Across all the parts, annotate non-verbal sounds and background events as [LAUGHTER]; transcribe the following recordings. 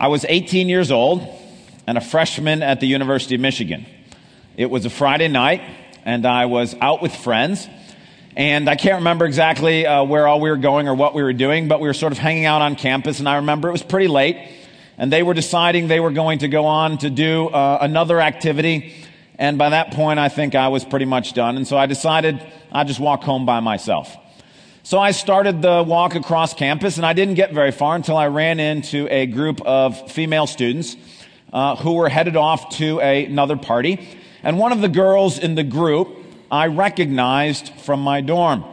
I was 18 years old and a freshman at the University of Michigan. It was a Friday night, and I was out with friends. And I can't remember exactly uh, where all we were going or what we were doing, but we were sort of hanging out on campus. And I remember it was pretty late, and they were deciding they were going to go on to do uh, another activity. And by that point, I think I was pretty much done. And so I decided I'd just walk home by myself. So I started the walk across campus, and I didn't get very far until I ran into a group of female students uh, who were headed off to a, another party. And one of the girls in the group I recognized from my dorm.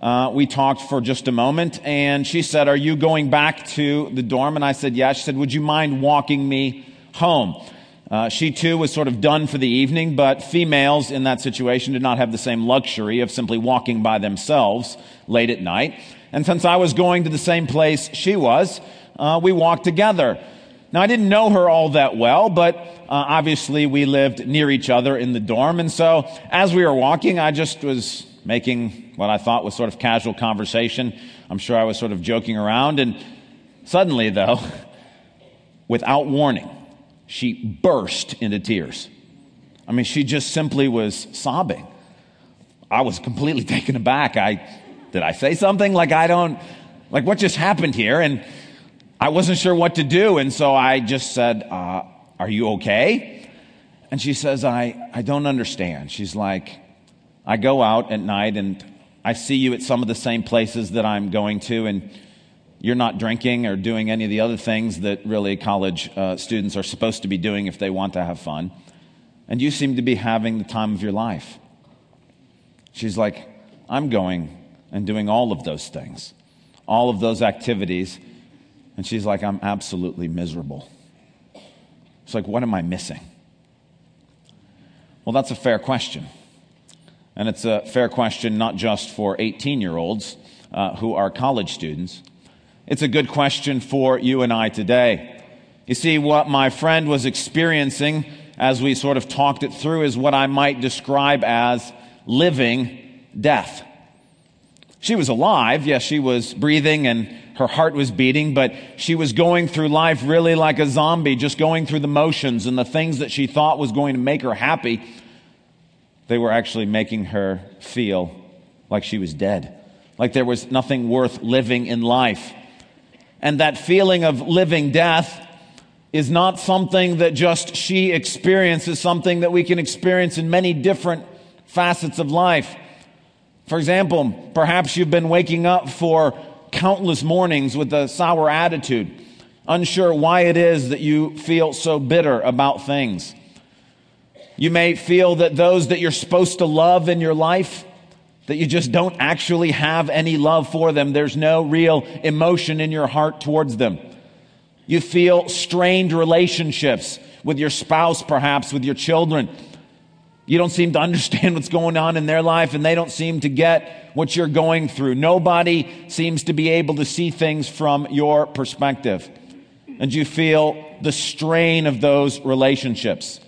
Uh, we talked for just a moment, and she said, Are you going back to the dorm? And I said, Yeah. She said, Would you mind walking me home? Uh, she too was sort of done for the evening, but females in that situation did not have the same luxury of simply walking by themselves late at night. And since I was going to the same place she was, uh, we walked together. Now, I didn't know her all that well, but uh, obviously we lived near each other in the dorm. And so as we were walking, I just was making what I thought was sort of casual conversation. I'm sure I was sort of joking around. And suddenly, though, [LAUGHS] without warning, she burst into tears. I mean, she just simply was sobbing. I was completely [LAUGHS] taken aback. I, did I say something? Like, I don't, like, what just happened here? And I wasn't sure what to do. And so I just said, uh, Are you okay? And she says, I, I don't understand. She's like, I go out at night and I see you at some of the same places that I'm going to, and you're not drinking or doing any of the other things that really college uh, students are supposed to be doing if they want to have fun. And you seem to be having the time of your life. She's like, I'm going and doing all of those things, all of those activities and she's like, I'm absolutely miserable. It's like, what am I missing? Well, that's a fair question. And it's a fair question not just for 18 year olds uh, who are college students, it's a good question for you and I today. You see, what my friend was experiencing as we sort of talked it through is what I might describe as living death. She was alive, yes, she was breathing and her heart was beating, but she was going through life really like a zombie, just going through the motions and the things that she thought was going to make her happy. They were actually making her feel like she was dead, like there was nothing worth living in life. And that feeling of living death is not something that just she experiences, something that we can experience in many different facets of life. For example, perhaps you've been waking up for countless mornings with a sour attitude, unsure why it is that you feel so bitter about things. You may feel that those that you're supposed to love in your life, that you just don't actually have any love for them. There's no real emotion in your heart towards them. You feel strained relationships with your spouse, perhaps with your children. You don't seem to understand [LAUGHS] what's going on in their life, and they don't seem to get what you're going through. Nobody seems to be able to see things from your perspective. And you feel the strain of those relationships.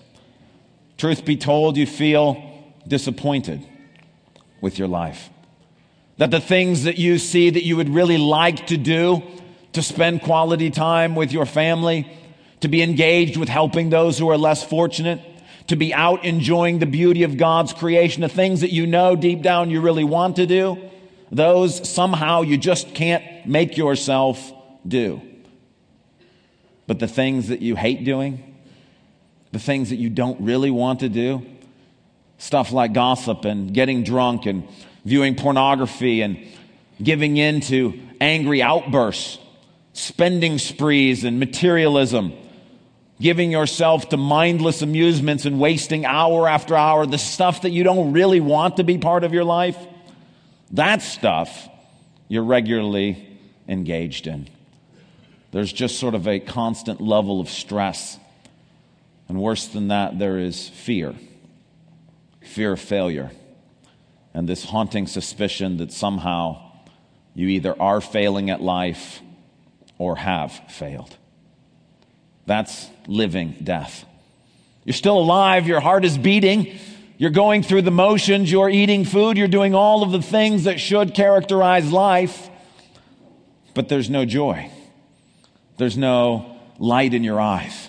Truth be told, you feel disappointed with your life. That the things that you see that you would really like to do, to spend quality time with your family, to be engaged with helping those who are less fortunate, to be out enjoying the beauty of God's creation, the things that you know deep down you really want to do, those somehow you just can't make yourself do. But the things that you hate doing, the things that you don't really want to do, stuff like gossip and getting drunk and viewing pornography and giving in to angry outbursts, spending sprees and materialism giving yourself to mindless amusements and wasting hour after hour, the stuff that you don't really want to be part of your life, that stuff you're regularly engaged in. There's just sort of a constant level of stress. And worse than that, there is fear fear of failure, and this haunting suspicion that somehow you either are failing at life or have failed. That's living death. You're still alive, your heart is beating, you're going through the motions, you're eating food, you're doing all of the things that should characterize life, but there's no joy. There's no light in your eyes.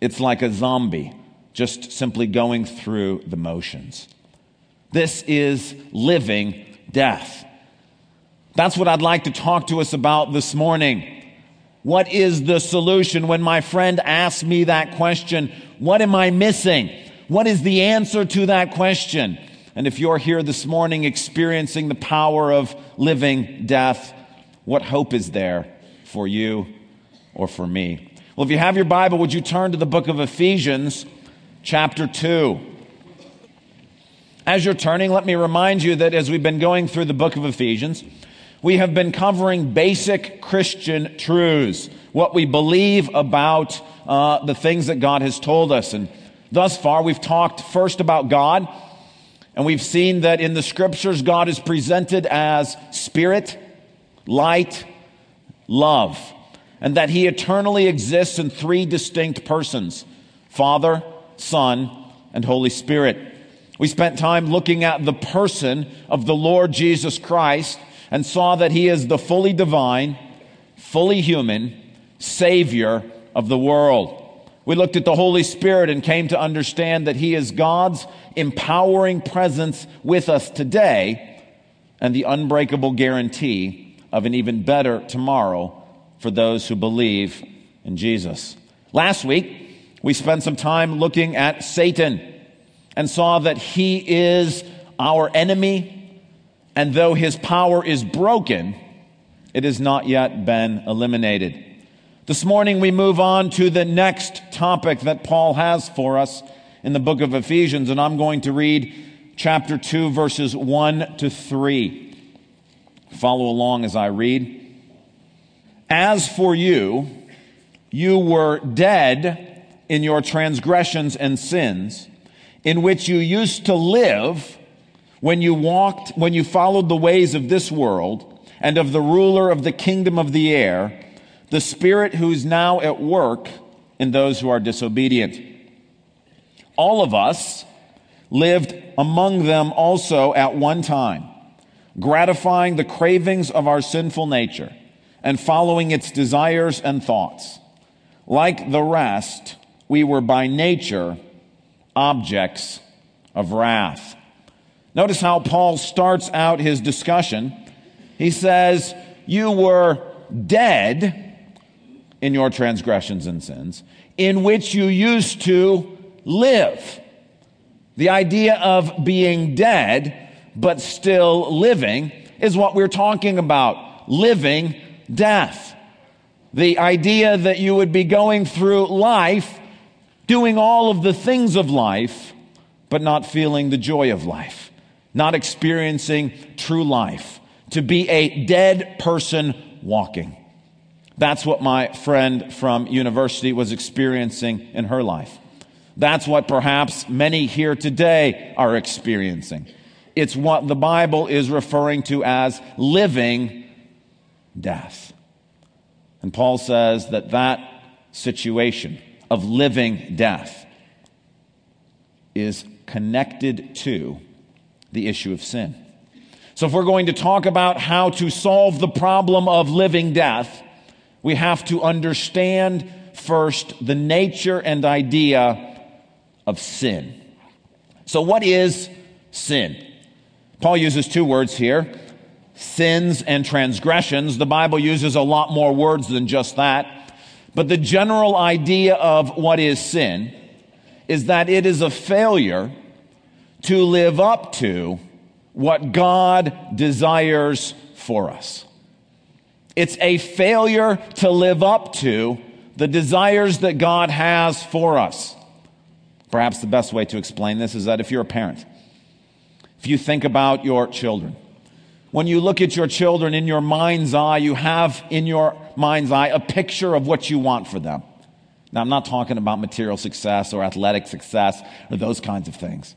It's like a zombie just simply going through the motions. This is living death. That's what I'd like to talk to us about this morning. What is the solution when my friend asks me that question? What am I missing? What is the answer to that question? And if you're here this morning experiencing the power of living death, what hope is there for you or for me? Well, if you have your Bible, would you turn to the book of Ephesians, chapter 2? As you're turning, let me remind you that as we've been going through the book of Ephesians, we have been covering basic Christian truths, what we believe about uh, the things that God has told us. And thus far, we've talked first about God, and we've seen that in the scriptures, God is presented as spirit, light, love, and that he eternally exists in three distinct persons Father, Son, and Holy Spirit. We spent time looking at the person of the Lord Jesus Christ and saw that he is the fully divine, fully human Savior of the world. We looked at the Holy Spirit and came to understand that he is God's empowering presence with us today and the unbreakable guarantee of an even better tomorrow for those who believe in Jesus. Last week, we spent some time looking at Satan and saw that he is our enemy and though his power is broken, it has not yet been eliminated. This morning we move on to the next topic that Paul has for us in the book of Ephesians, and I'm going to read chapter 2, verses 1 to 3. Follow along as I read. As for you, you were dead in your transgressions and sins, in which you used to live when you walked, when you followed the ways of this world and of the ruler of the kingdom of the air, the spirit who's now at work in those who are disobedient. All of us lived among them also at one time, gratifying the cravings of our sinful nature and following its desires and thoughts. Like the rest, we were by nature objects of wrath. Notice how Paul starts out his discussion. He says, You were dead in your transgressions and sins, in which you used to live. The idea of being dead, but still living, is what we're talking about living death. The idea that you would be going through life, doing all of the things of life, but not feeling the joy of life not experiencing true life, to be a dead person walking. That's what my friend from university was experiencing in her life. That's what perhaps many here today are experiencing. It's what the Bible is referring to as living death. And Paul says that that situation of living death is connected to the issue of sin. So, if we're going to talk about how to solve the problem of living death, we have to understand first the nature and idea of sin. So, what is sin? Paul uses two words here sins and transgressions. The Bible uses a lot more words than just that. But the general idea of what is sin is that it is a failure to live up to what God desires for us. It's a failure to live up to the desires that God has for us. Perhaps the best way to explain this is that if you're a parent, if you think about your children, when you look at your children in your mind's eye, you have in your mind's eye a picture of what you want for them. Now, I'm not talking about material success or athletic success or those kinds of things.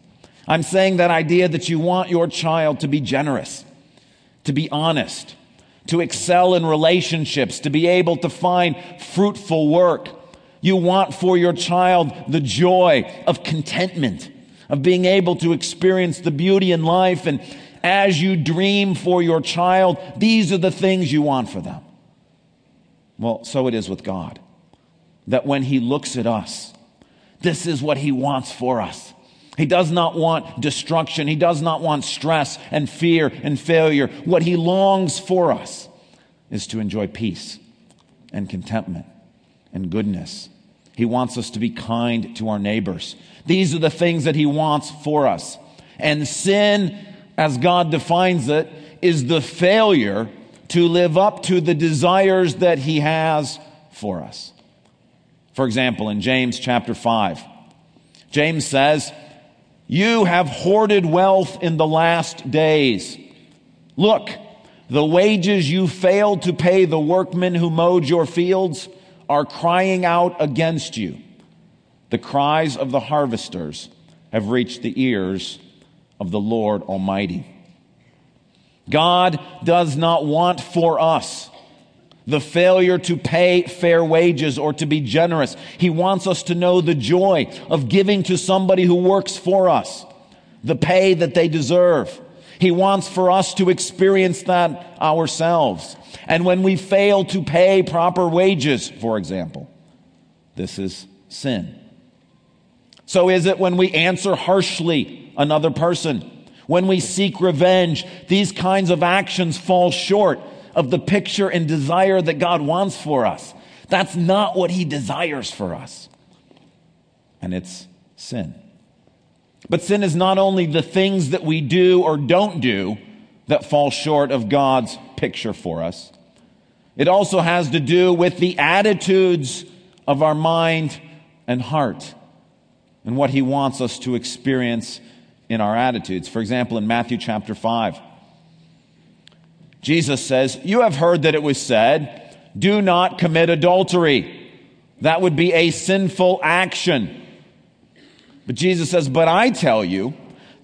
I'm saying that idea that you want your child to be generous, to be honest, to excel in relationships, to be able to find fruitful work. You want for your child the joy of contentment, of being able to experience the beauty in life. And as you dream for your child, these are the things you want for them. Well, so it is with God. that when he looks at us, this is what he wants for us. He does not want destruction. He does not want stress and fear and failure. What he longs for us is to enjoy peace and contentment and goodness. He wants us to be kind to our neighbors. These are the things that he wants for us. And sin, as God defines it, is the failure to live up to the desires that he has for us. For example, in James chapter 5, James says, You have hoarded wealth in the last days. Look, the wages you failed to pay the workmen who mowed your fields are crying out against you. The cries of the harvesters have reached the ears of the Lord Almighty. God does not want for us the failure to pay fair wages or to be generous. He wants us to know the joy of giving to somebody who works for us the pay that they deserve. He wants for us to experience that ourselves. And when we fail to pay proper wages, for example, this is sin. So is it when we answer harshly another person, when we seek revenge, these kinds of actions fall short of the picture and desire that God wants for us. That's not what He desires for us. And it's sin. But sin is not only the things that we do or don't do that fall short of God's picture for us, it also has to do with the attitudes of our mind and heart and what He wants us to experience in our attitudes. For example, in Matthew chapter 5, Jesus says, You have heard that it was said, do not commit adultery. That would be a sinful action. But Jesus says, But I tell you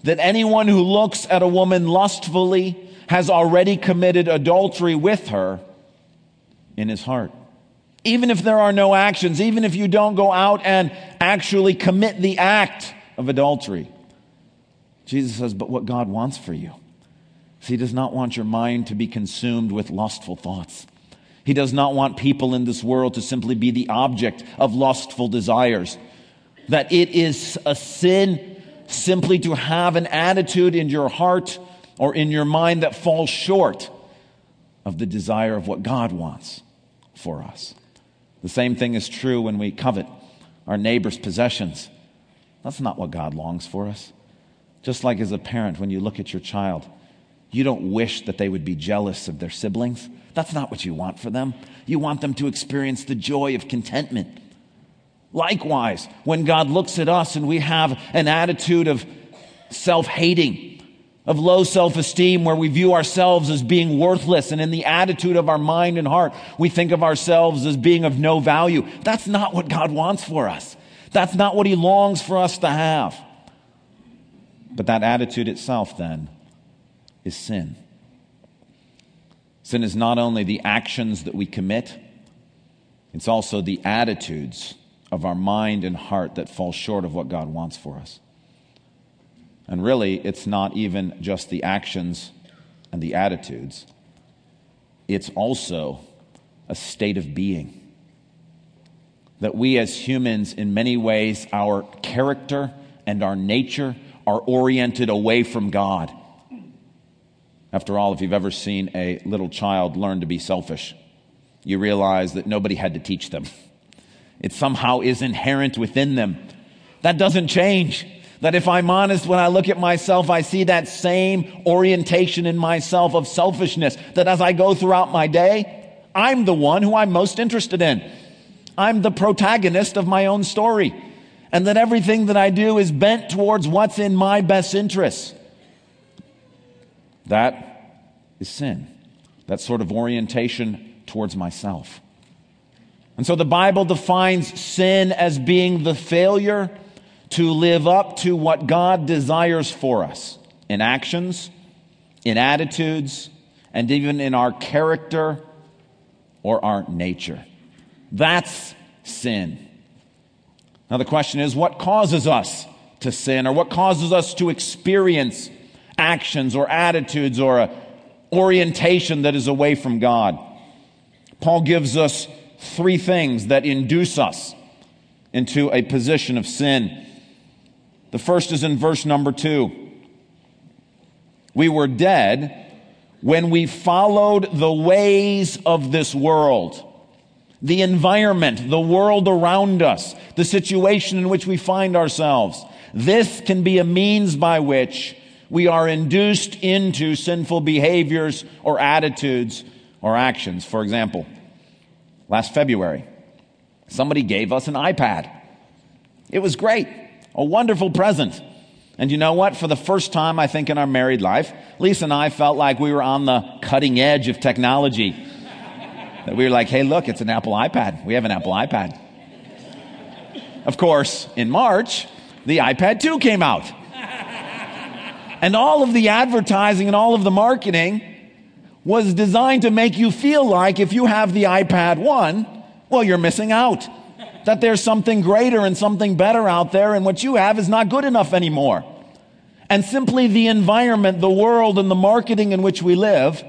that anyone who looks at a woman lustfully has already committed adultery with her in his heart. Even if there are no actions, even if you don't go out and actually commit the act of adultery. Jesus says, But what God wants for you he does not want your mind to be consumed with lustful thoughts. He does not want people in this world to simply be the object of lustful desires. That it is a sin simply to have an attitude in your heart or in your mind that falls short of the desire of what God wants for us. The same thing is true when we covet our neighbor's possessions. That's not what God longs for us. Just like as a parent, when you look at your child, you don't wish that they would be jealous of their siblings. That's not what you want for them. You want them to experience the joy of contentment. Likewise, when God looks at us and we have an attitude of self hating, of low self esteem, where we view ourselves as being worthless, and in the attitude of our mind and heart, we think of ourselves as being of no value, that's not what God wants for us. That's not what He longs for us to have. But that attitude itself, then, is sin. Sin is not only the actions that we commit, it's also the attitudes of our mind and heart that fall short of what God wants for us. And really, it's not even just the actions and the attitudes, it's also a state of being. That we as humans, in many ways, our character and our nature are oriented away from God. After all, if you've ever seen a little child learn to be selfish, you realize that nobody had to teach them. It somehow is inherent within them. That doesn't change. That if I'm honest, when I look at myself, I see that same orientation in myself of selfishness. That as I go throughout my day, I'm the one who I'm most interested in. I'm the protagonist of my own story. And that everything that I do is bent towards what's in my best interest. That is sin. That sort of orientation towards myself. And so the Bible defines sin as being the failure to live up to what God desires for us in actions, in attitudes, and even in our character or our nature. That's sin. Now, the question is what causes us to sin or what causes us to experience actions or attitudes or a orientation that is away from God. Paul gives us three things that induce us into a position of sin. The first is in verse number two. We were dead when we followed the ways of this world, the environment, the world around us, the situation in which we find ourselves. This can be a means by which we are induced into sinful behaviors or attitudes or actions. For example, last February, somebody gave us an iPad. It was great, a wonderful present. And you know what? For the first time, I think, in our married life, Lisa and I felt like we were on the cutting edge of technology. That we were like, hey, look, it's an Apple iPad. We have an Apple iPad. Of course, in March, the iPad 2 came out. and all of the advertising and all of the marketing was designed to make you feel like if you have the iPad 1, well, you're missing out that there's something greater and something better out there, and what you have is not good enough anymore. And simply the environment, the world, and the marketing in which we live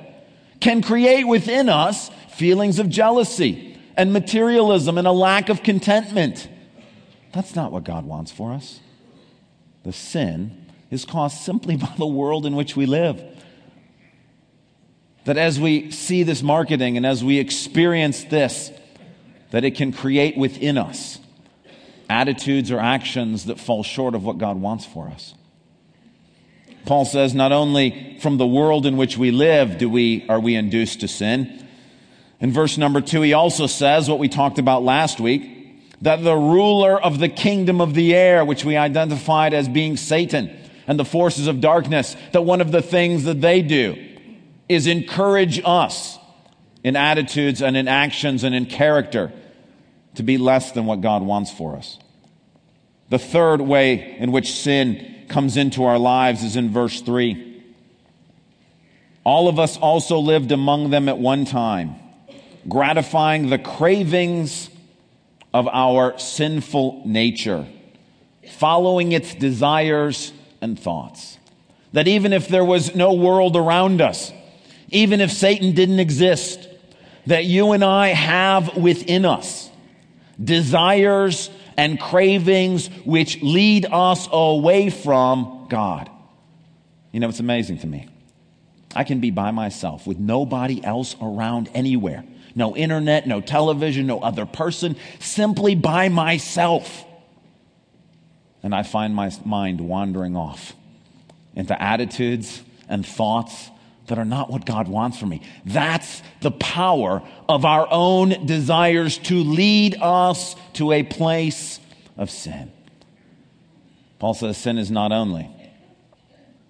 can create within us feelings of jealousy and materialism and a lack of contentment. That's not what God wants for us. The sin is caused simply [LAUGHS] by the world in which we live. That as we see this marketing and as we experience this, that it can create within us attitudes or actions that fall short of what God wants for us. Paul says not only from the world in which we live do we are we induced to sin. In verse number 2 he also says what we talked about last week that the ruler of the kingdom of the air which we identified as being Satan and the forces of darkness that one of the things that they do is encourage us in attitudes and in actions and in character to be less than what God wants for us. The third way in which sin comes into our lives is in verse 3. All of us also lived among them at one time, gratifying the cravings of our sinful nature, following its desires and thoughts. That even if there was no world around us, even if Satan didn't exist, that you and I have within us desires and cravings which lead us away from God. You know, it's amazing to me. I can be by myself with nobody else around anywhere. No internet, no television, no other person, simply by myself. And I find my mind wandering off into attitudes and thoughts that are not what God wants for me. That's the power of our own desires to lead us to a place of sin. Paul says sin is not only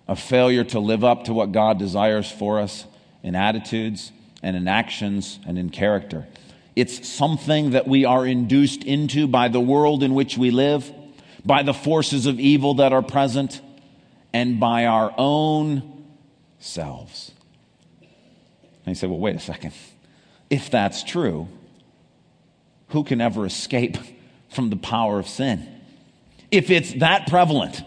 a failure to live up to what God desires for us in attitudes and in actions and in character. It's something that we are induced into by the world in which we live, by the forces of evil that are present, and by our own selves. And you say, well, wait a second. If that's true, who can ever escape from the power of sin? If it's that prevalent,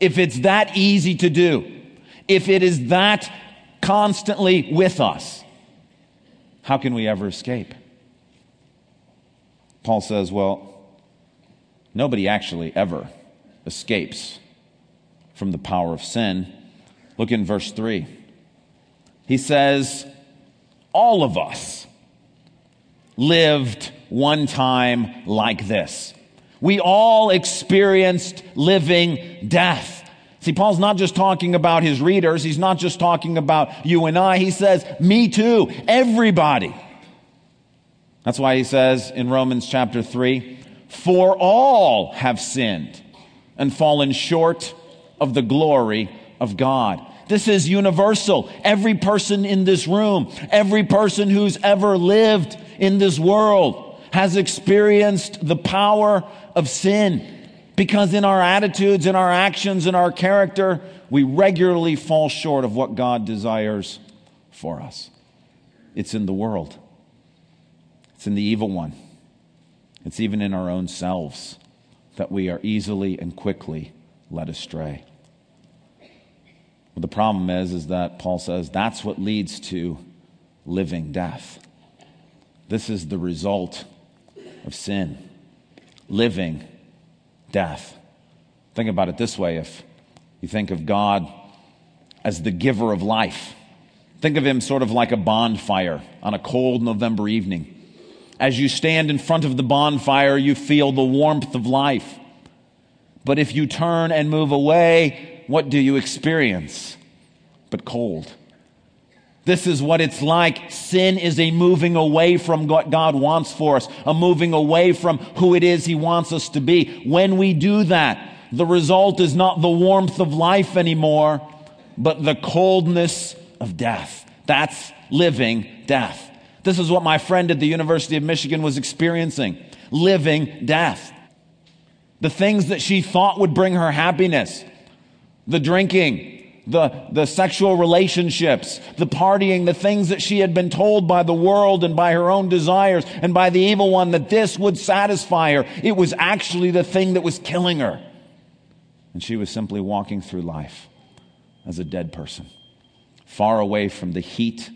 if it's that easy to do, if it is that constantly with us, how can we ever escape? Paul says, well, nobody actually ever escapes from the power of sin. Look in verse 3. He says, All of us lived one time like this. We all experienced living death. See, Paul's not just talking about his readers. He's not just talking about you and I. He says, me too. Everybody. That's why he says in Romans chapter 3, for all have sinned and fallen short of the glory of God. This is universal. Every person in this room, every person who's ever lived in this world has experienced the power of sin. Because in our attitudes, in our actions, in our character, we regularly fall short of what God desires for us. It's in the world, it's in the evil one, it's even in our own selves that we are easily and quickly led astray. But the problem is, is that Paul says that's what leads to living death. This is the result of sin living death. Think about it this way if you think of God as the giver of life, think of Him sort of like a bonfire on a cold November evening. As you stand in front of the bonfire, you feel the warmth of life. But if you turn and move away, what do you experience? But cold. This is what it's like. Sin is a moving away from what God wants for us, a moving away from who it is He wants us to be. When we do that, the result is not the warmth of life anymore, but the coldness of death. That's living death. This is what my friend at the University of Michigan was experiencing living death. The things that she thought would bring her happiness, the drinking, the, the sexual relationships, the partying, the things that she had been told by the world and by her own desires and by the evil one that this would satisfy her. It was actually the thing that was killing her. And she was simply walking through life as a dead person, far away from the heat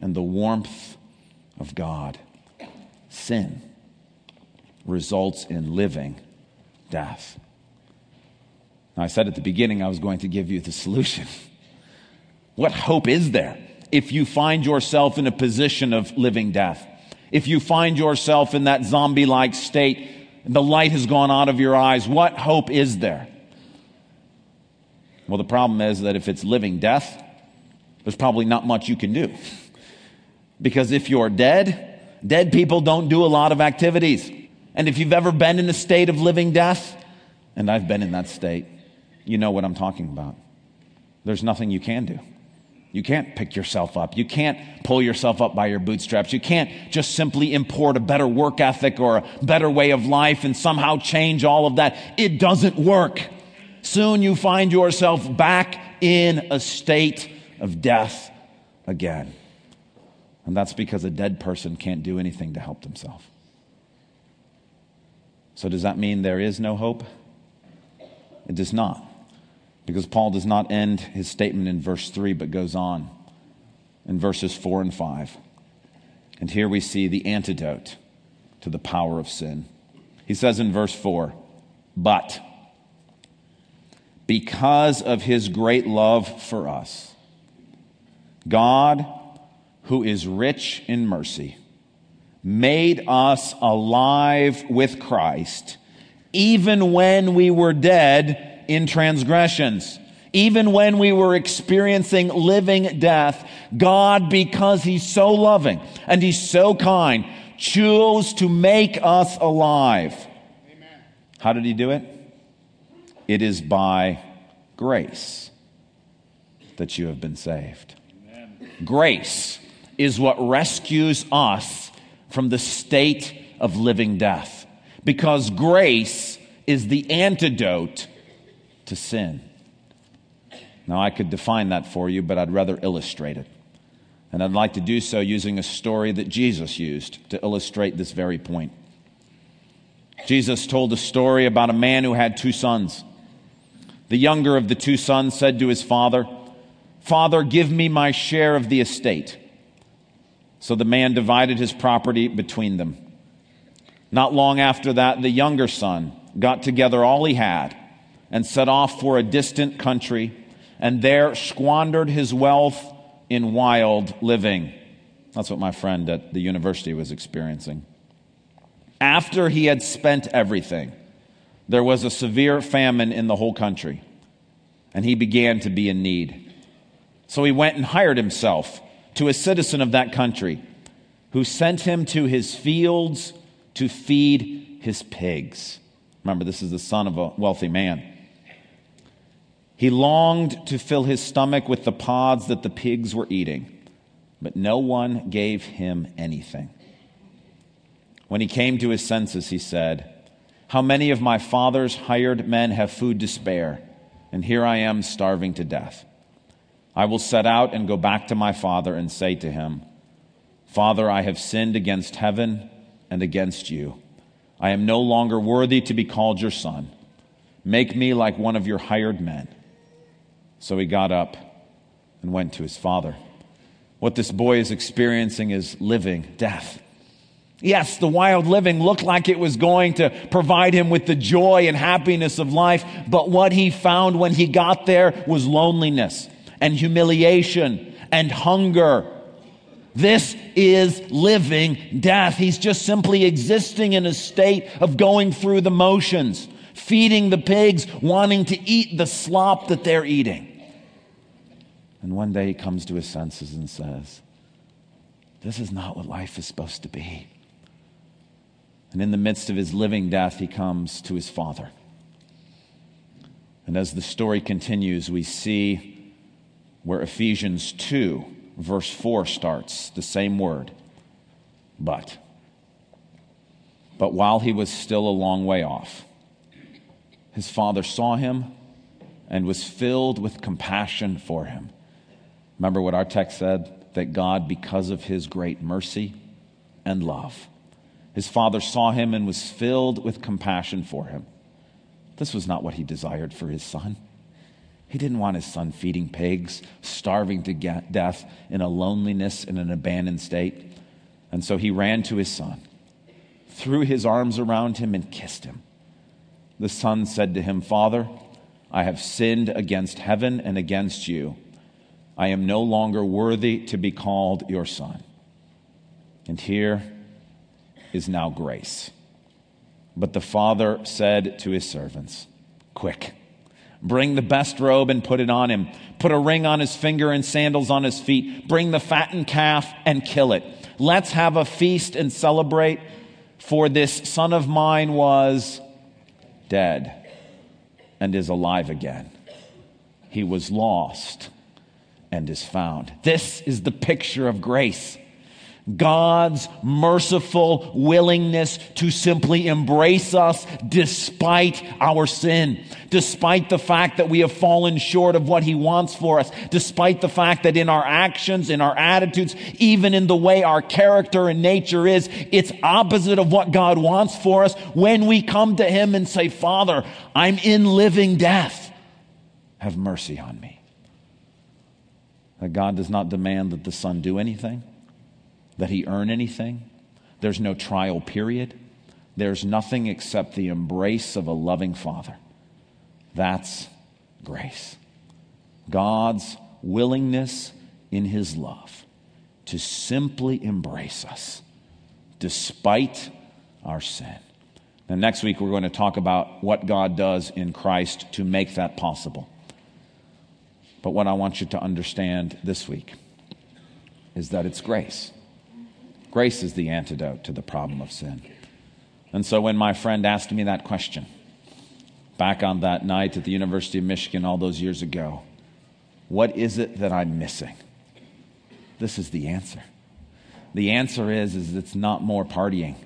and the warmth of God. Sin results in living death. Now, I said at the beginning I was going to give you the solution. [LAUGHS] What hope is there if you find yourself in a position of living death? If you find yourself in that zombie like state, and the light has gone out of your eyes, what hope is there? Well, the problem is that if it's living death, there's probably not much you can do. [LAUGHS] Because if you're dead, dead people don't do a lot of activities. And if you've ever been in a state of living death, and I've been in that state, you know what I'm talking about. There's nothing you can do. You can't pick yourself up. You can't pull yourself up by your bootstraps. You can't just simply import a better work ethic or a better way of life and somehow change all of that. It doesn't work. Soon you find yourself back in a state of death again. And that's because a dead person can't do anything to help themselves. So, does that mean there is no hope? It does not. Because Paul does not end his statement in verse 3, but goes on in verses 4 and 5. And here we see the antidote to the power of sin. He says in verse 4, But because of his great love for us, God, who is rich in mercy, made us alive with Christ, even when we were dead in transgressions. Even when we were experiencing living death, God, because He's so loving and He's so kind, chose to make us alive. Amen. How did He do it? It is by grace that you have been saved. Amen. Grace is what rescues us from the state of living death. Because grace is the antidote to sin. Now, I could define that for you, but I'd rather illustrate it. And I'd like to do so using a story that Jesus used to illustrate this very point. Jesus told a story about a man who had two sons. The younger of the two sons said to his father, Father, give me my share of the estate. So the man divided his property between them. Not long after that, the younger son got together all he had and set off for a distant country and there squandered his wealth in wild living. That's what my friend at the university was experiencing. After he had spent everything, there was a severe famine in the whole country, and he began to be in need. So he went and hired himself to a citizen of that country who sent him to his fields to feed his pigs. Remember, this is the son of a wealthy man. He longed to fill his stomach with the pods that the pigs were eating, but no one gave him anything. When he came to his senses, he said, How many of my father's hired men have food to spare, and here I am starving to death? I will set out and go back to my father and say to him, Father, I have sinned against heaven and against you. I am no longer worthy to be called your son. Make me like one of your hired men. So he got up and went to his father. What this boy is experiencing is living death. Yes, the wild living looked like it was going to provide him with the joy and happiness of life, but what he found when he got there was loneliness and humiliation and hunger. This is living death. He's just simply existing in a state of going through the motions, feeding the pigs, wanting to eat the slop that they're eating. And one day he comes to his senses and says, This is not what life is supposed to be. And in the midst of his living death, he comes to his father. And as the story continues, we see where Ephesians 2, verse 4 starts, the same word, but. But while he was still a long way off, his father saw him and was filled with compassion for him. Remember what our text said? That God, because of his great mercy and love, his father saw him and was filled with compassion for him. This was not what he desired for his son. He didn't want his son feeding pigs, starving to death in a loneliness in an abandoned state. And so he ran to his son, threw his arms around him, and kissed him. The son said to him, Father, I have sinned against heaven and against you. I am no longer worthy to be called your son. And here is now grace. But the father said to his servants, Quick, bring the best robe and put it on him. Put a ring on his finger and sandals on his feet. Bring the fattened calf and kill it. Let's have a feast and celebrate, for this son of mine was dead and is alive again. He was lost and is found. This is the picture of grace. God's merciful willingness to simply embrace us despite our sin, despite the fact that we have fallen short of what He wants for us, despite the fact that in our actions, in our attitudes, even in the way our character and nature is, it's opposite of what God wants for us. When we come to Him and say, Father, I'm in living death, have mercy on me. That God does not demand that the Son do anything that he earn anything. There's no trial period. There's nothing except the embrace of a loving Father. That's grace. God's willingness in his love to simply embrace us despite our sin. Now, next week, we're going to talk about what God does in Christ to make that possible. But what I want you to understand this week is that it's grace. Grace is the antidote to the problem of sin. And so when my friend asked me that question, back on that night at the University of Michigan all those years ago, what is it that I'm missing? This is the answer. The answer is, is it's not more partying.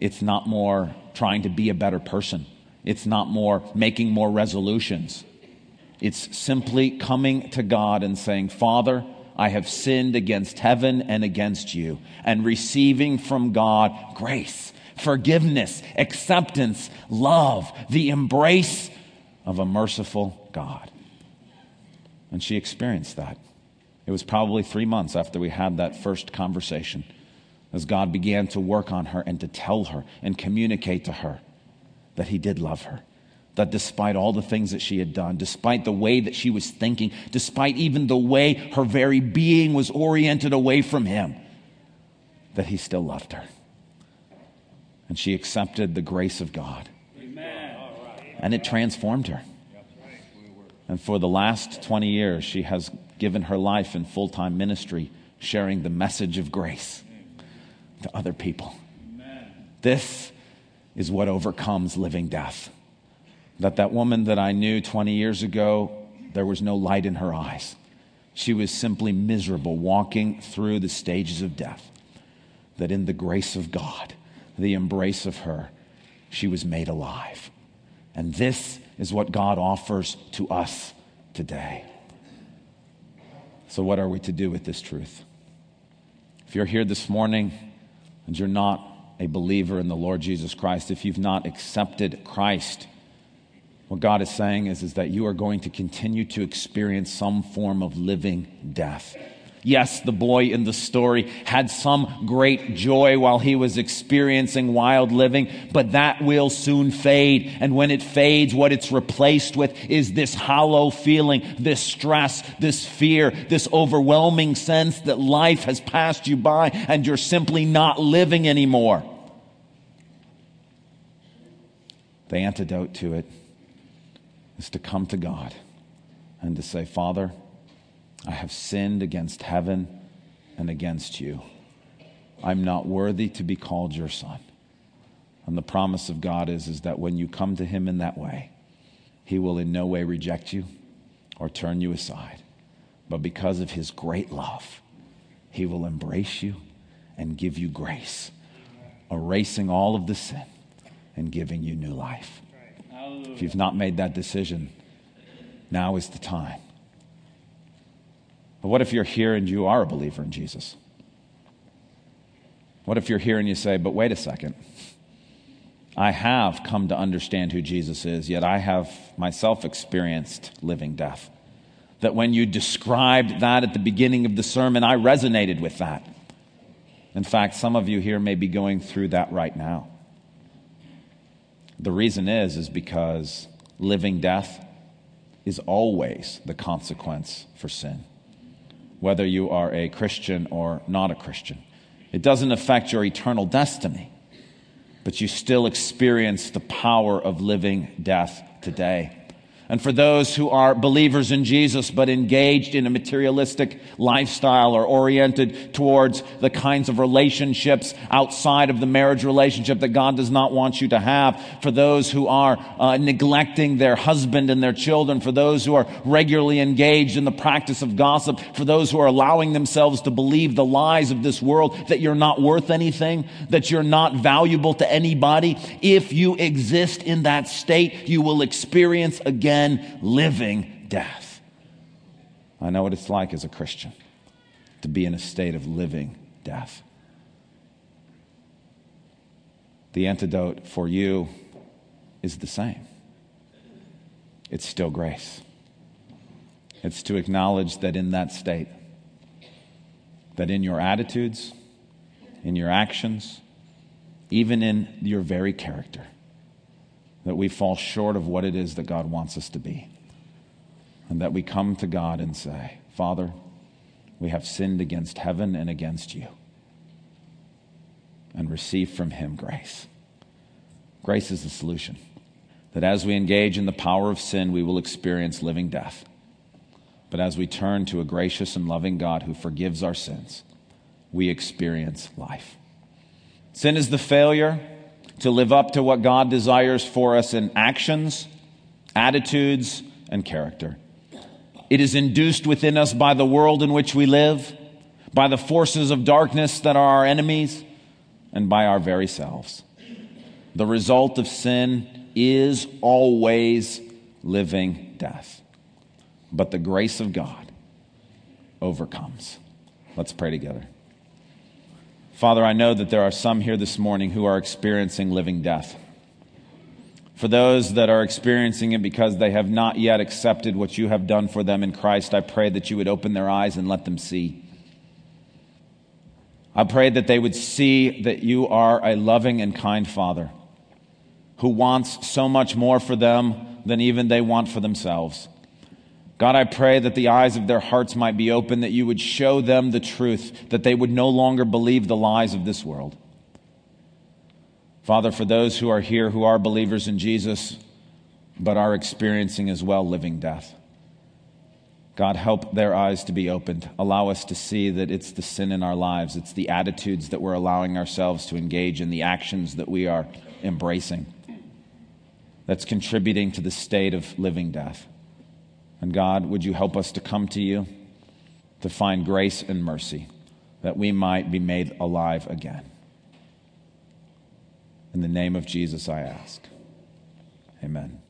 It's not more trying to be a better person. It's not more making more resolutions. It's simply coming to God and saying, Father, I have sinned against heaven and against you, and receiving from God grace, forgiveness, acceptance, love, the embrace of a merciful God. And she experienced that. It was probably three months after we had that first conversation as God began to work on her and to tell her and communicate to her that He did love her that despite all the things that she had done, despite the way that she was thinking, despite even the way her very being was oriented away from him, that he still loved her. And she accepted the grace of God. And it transformed her. And for the last 20 years, she has given her life in full time ministry, sharing the message of grace to other people. This is what overcomes living death that that woman that I knew 20 years ago, there was no light in her eyes. She was simply miserable walking through the stages of death. That in the grace of God, the embrace of her, she was made alive. And this is what God offers to us today. So, what are we to do with this truth? If you're here this morning and you're not a believer in the Lord Jesus Christ, if you've not accepted Christ what God is saying is, is that you are going to continue to experience some form of living death. Yes, the boy in the story had some great joy while he was experiencing wild living, but that will soon fade. And when it fades, what it's replaced with is this hollow feeling, this stress, this fear, this overwhelming sense that life has passed you by and you're simply not living anymore. The antidote to it is to come to God and to say, Father, I have sinned against heaven and against you. I'm not worthy to be called your son. And the promise of God is, is that when you come to him in that way, he will in no way reject you or turn you aside. But because of his great love, he will embrace you and give you grace, erasing all of the sin and giving you new life. If you've not made that decision, now is the time. But what if you're here and you are a believer in Jesus? What if you're here and you say, but wait a second. I have come to understand who Jesus is, yet I have myself experienced living death. That when you described that at the beginning of the sermon, I resonated with that. In fact, some of you here may be going through that right now. The reason is is because living death is always the consequence for sin whether you are a Christian or not a Christian. It doesn't affect your eternal destiny, but you still experience the power of living death today and for those who are believers in Jesus but engaged in a materialistic lifestyle or oriented towards the kinds of relationships outside of the marriage relationship that God does not want you to have, for those who are uh, neglecting their husband and their children, for those who are regularly engaged in the practice of gossip, for those who are allowing themselves to believe the lies of this world that you're not worth anything, that you're not valuable to anybody. If you exist in that state, you will experience again living death. I know what it's like as a Christian to be in a state of living death. The antidote for you is the same it's still grace. It's to acknowledge that in that state, that in your attitudes, in your actions, even in your very character, that we fall short of what it is that God wants us to be. And that we come to God and say, Father, we have sinned against heaven and against you. And receive from Him grace. Grace is the solution. That as we engage in the power of sin, we will experience living death. But as we turn to a gracious and loving God who forgives our sins, we experience life. Sin is the failure to live up to what God desires for us in actions, attitudes, and character. It is induced within us by the world in which we live, by the forces of darkness that are our enemies, and by our very selves. The result of sin is always living death. But the grace of God overcomes. Let's pray together. Father, I know that there are some here this morning who are experiencing living death. For those that are experiencing it because they have not yet accepted what you have done for them in Christ, I pray that you would open their eyes and let them see. I pray that they would see that you are a loving and kind Father who wants so much more for them than even they want for themselves. God, I pray that the eyes of their hearts might be open, that you would show them the truth, that they would no longer believe the lies of this world. Father, for those who are here who are believers in Jesus, but are experiencing as well living death, God, help their eyes to be opened. Allow us to see that it's the sin in our lives, it's the attitudes that we're allowing ourselves to engage in, the actions that we are embracing that's contributing to the state of living death. And God, would you help us to come to you to find grace and mercy that we might be made alive again? In the name of Jesus, I ask. Amen.